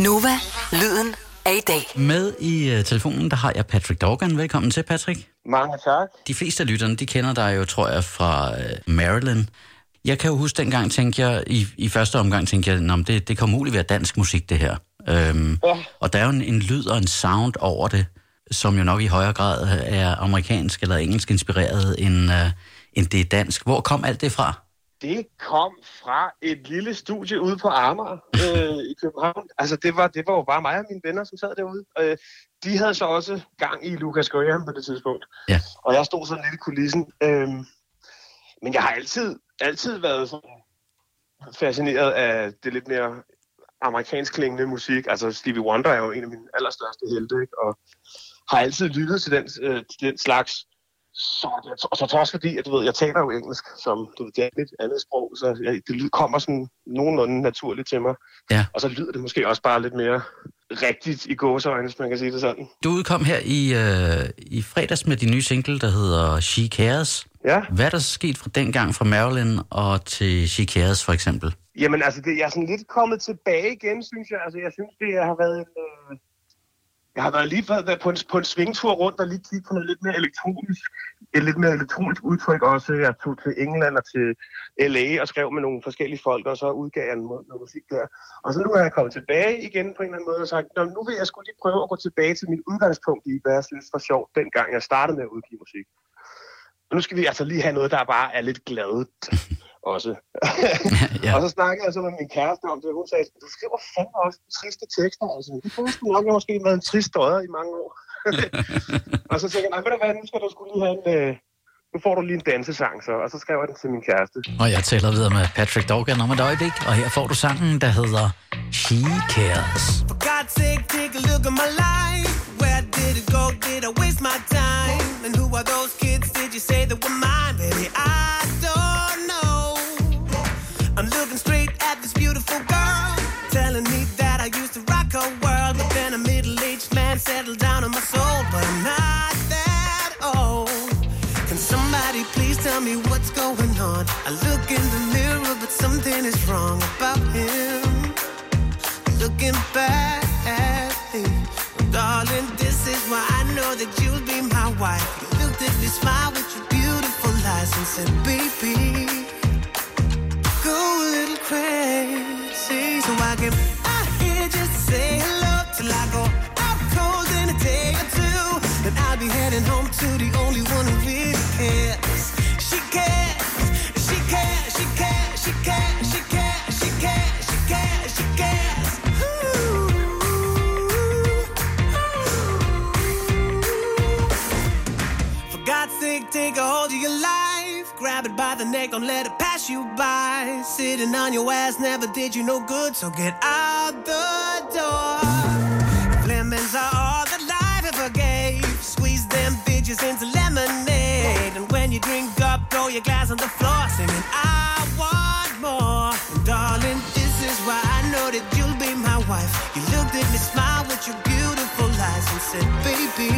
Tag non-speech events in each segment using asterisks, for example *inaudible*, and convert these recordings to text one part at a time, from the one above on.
Nova, lyden af i dag. Med i uh, telefonen, der har jeg Patrick Dorgan. Velkommen til, Patrick. Mange tak. De fleste af lytterne, de kender dig jo, tror jeg, fra uh, Maryland. Jeg kan jo huske dengang, tænkte jeg, i, i første omgang tænkte jeg, at det, det kan muligt være dansk musik, det her. Øhm, Ja. Og der er jo en, en lyd og en sound over det, som jo nok i højere grad er amerikansk eller engelsk inspireret, end, uh, end det er dansk. Hvor kom alt det fra? Det kom fra et lille studie ude på Amager øh, i København. Altså, det var, det var jo bare mig og mine venner, som sad derude. Øh, de havde så også gang i Lucas Graham på det tidspunkt. Ja. Og jeg stod sådan lidt i kulissen. Øh, men jeg har altid, altid været sådan fascineret af det lidt mere amerikansk klingende musik. Altså, Stevie Wonder er jo en af mine allerstørste helte, ikke? Og har altid lyttet til den, øh, til den slags så, og så også fordi, at du ved, jeg taler jo engelsk som du ved, det er et andet sprog, så jeg, det kommer sådan nogenlunde naturligt til mig. Ja. Og så lyder det måske også bare lidt mere rigtigt i gåseøjne, hvis man kan sige det sådan. Du udkom her i, øh, i fredags med din nye single, der hedder She Cares. Ja, Hvad er der sket fra dengang fra Maryland og til She Cares for eksempel? jamen altså, det, jeg er sådan lidt kommet tilbage igen, synes jeg. Altså, jeg synes, det har været en... Øh, jeg har været lige været på en, på en svingtur rundt og lige kigge på noget lidt mere elektronisk, et lidt mere elektronisk udtryk også. Jeg tog til England og til LA og skrev med nogle forskellige folk, og så udgav jeg noget, noget musik der. Og så nu er jeg kommet tilbage igen på en eller anden måde og sagt, "Nå, nu vil jeg skulle lige prøve at gå tilbage til min udgangspunkt i, hvad jeg synes var sjovt, dengang jeg startede med at udgive musik. Og nu skal vi altså lige have noget, der bare er lidt gladet også. *laughs* ja. Og så snakkede jeg så med min kæreste om det, og hun sagde, du skriver fandme også triste tekster, altså. Det kunne sgu nok måske været en trist døjer i mange år. *laughs* og så tænkte jeg, nej, ved du hvad, nu skal du skulle lige have en, øh, nu får du lige en dansesang, så. Og så skrev jeg den til min kæreste. Og jeg taler videre med Patrick Dorgan om et øjeblik, og her får du sangen, der hedder She Cares. For God's sake, take a look at my life. Where did it go? Did I waste my time? And who are those kids? Did you say that were mine? Look in the mirror, but something is wrong about him looking back at me. Darling, this is why I know that you'll be my wife. You looked at me, smile with your beautiful eyes and said, baby, go a little crazy. So I can I hear just say hello till I go out cold in a day or two. Then I'll be heading home to the take a hold of your life. Grab it by the neck, don't let it pass you by. Sitting on your ass never did you no good, so get out the door. Lemons are all that life ever gave. Squeeze them bitches into lemonade. And when you drink up, throw your glass on the floor, singing, I want more. And darling, this is why I know that you'll be my wife. You looked at me, smiled with your beautiful eyes, and said, Baby,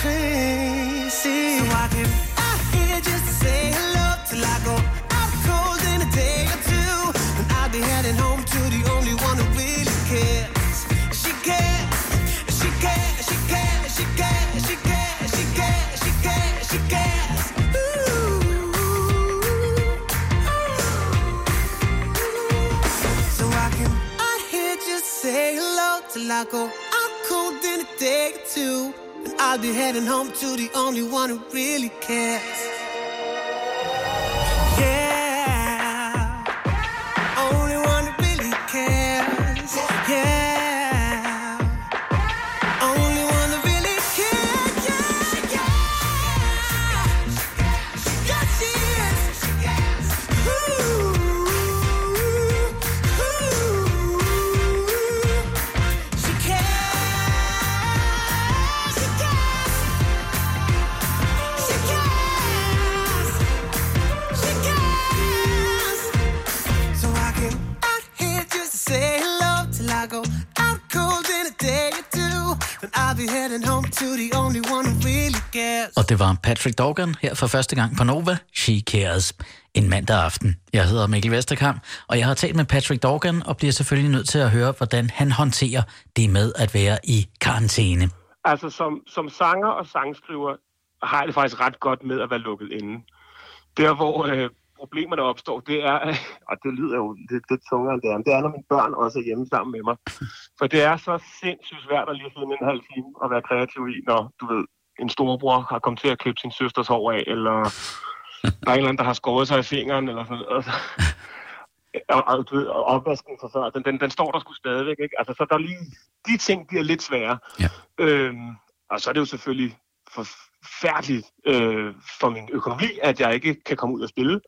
crazy. So I can out here just say hello till I go out cold in a day or two. And I'll be heading home to the only one who really cares. She cares, she cares, she cares, she cares, she cares, she cares, she cares, she cares. I say hello till I go I'll be heading home to the only one who really cares. Og det var Patrick Dorgan her for første gang på Nova. She Cares. En mandag aften. Jeg hedder Mikkel Vesterkamp, og jeg har talt med Patrick Dorgan og bliver selvfølgelig nødt til at høre, hvordan han håndterer det med at være i karantæne. Altså, som, som sanger og sangskriver har jeg det faktisk ret godt med at være lukket inde. Der, hvor øh, problemerne opstår, det er, *laughs* og det lyder jo lidt, lidt tungere end det er, det er, når mine børn også er hjemme sammen med mig. *laughs* For det er så sindssygt svært at lige sidde en halv time og være kreativ i, når, du ved, en storebror har kommet til at klippe sin søsters hår af, eller *laughs* der er en eller anden, der har skåret sig i fingeren, eller sådan noget. Og, og, du ved, og opvasken for før, den, den, den står der sgu stadigvæk, ikke? Altså, så der er lige, de ting bliver lidt svære. Ja. Øhm, og så er det jo selvfølgelig forfærdeligt øh, for min økonomi, at jeg ikke kan komme ud og spille.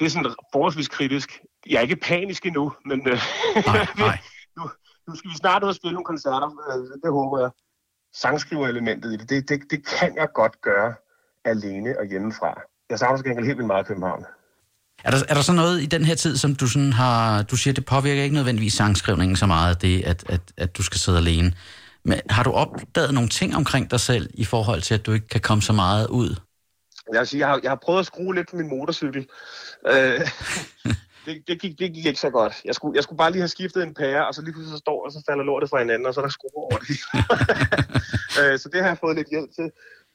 Det er sådan forholdsvis kritisk. Jeg er ikke panisk endnu, men øh, Nej, *laughs* nej. nu, nu skal vi snart ud og spille nogle koncerter. Øh, det håber jeg. Sangskriver-elementet i det, det, det, det kan jeg godt gøre alene og hjemmefra. Jeg savner til gengæld helt vildt meget København. Er der, er der så noget i den her tid, som du sådan har... Du siger, det påvirker ikke nødvendigvis sangskrivningen så meget, det at, at, at du skal sidde alene. Men har du opdaget nogle ting omkring dig selv, i forhold til, at du ikke kan komme så meget ud? Jeg, vil sige, jeg, har, jeg har prøvet at skrue lidt på min motorcykel. Øh, *laughs* det, det, gik, det gik ikke så godt. Jeg skulle, jeg skulle bare lige have skiftet en pære, og så lige pludselig så står og så falder lortet fra hinanden, og så er der skruer over det. *laughs* øh, så det har jeg fået lidt hjælp til.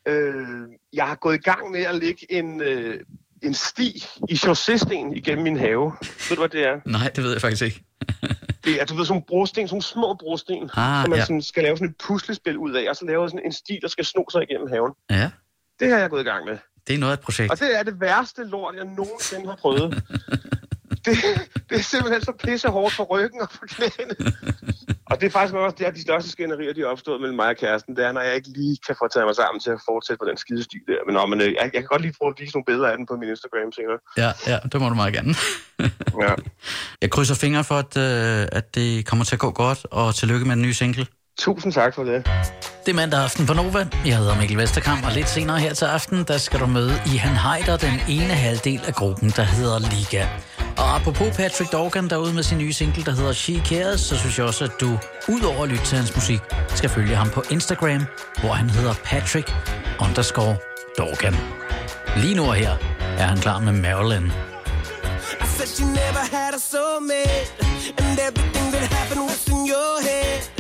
Øh, jeg har gået i gang med at lægge en, øh, en sti i chaussésten igennem min have. Ved du, hvad det er? Nej, det ved jeg faktisk ikke. *laughs* Det er, du ved, sådan nogle brosten, sådan små brosten, Ah, som man ja. sådan skal lave sådan et puslespil ud af, og så laver sådan en sti, der skal sno sig igennem haven. Ja, Det har jeg gået i gang med. Det er noget af et projekt. Og det er det værste lort, jeg nogensinde har prøvet. *laughs* det, det er simpelthen så pisse hårdt for ryggen og for knæene. og det er faktisk også det, er de største skænderier, de er opstået mellem mig og kæresten. Det er, når jeg ikke lige kan få taget mig sammen til at fortsætte på den skide sti der. Men, nå, men øh, jeg, jeg kan godt lige prøve at vise nogle billeder af den på min Instagram senere. Ja, ja, det må du meget gerne. Ja. *laughs* Jeg krydser fingre for, at, øh, at det kommer til at gå godt, og tillykke med den nye single. Tusind tak for det. Det er mandag aften på Nova. Jeg hedder Mikkel Vesterkamp, og lidt senere her til aften, der skal du møde Ihan Heider, den ene halvdel af gruppen, der hedder Liga. Og apropos Patrick Dorgan derude med sin nye single, der hedder She Cares, så synes jeg også, at du, udover at lytte til hans musik, skal følge ham på Instagram, hvor han hedder Patrick underscore Dorgan. Lige nu og her er han klar med Marilyn. I said she never had a soulmate, and everything that happened was in your head.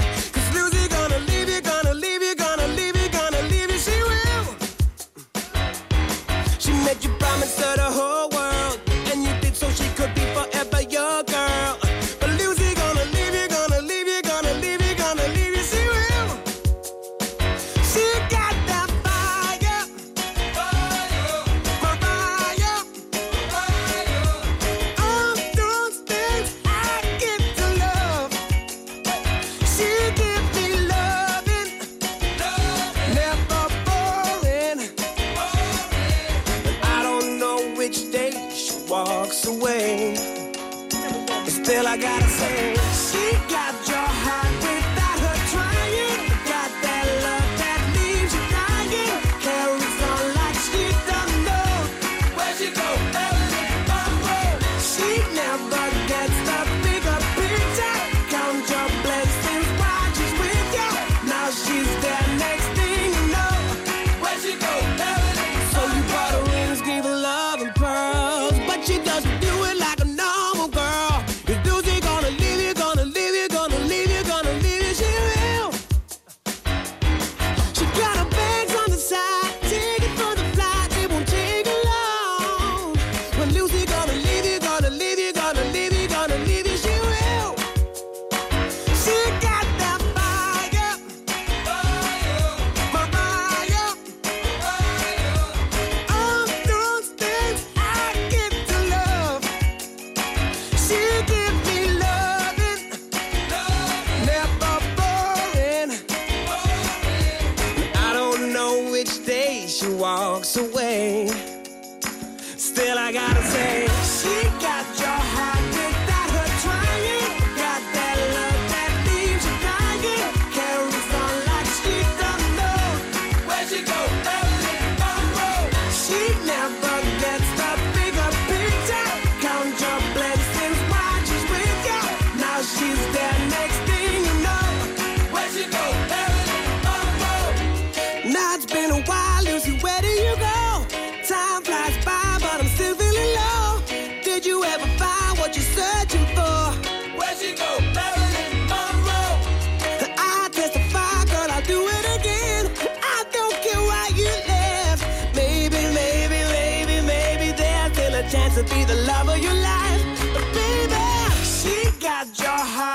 She walks away. Still, I gotta say, to be the love of your life. But baby, she got your heart.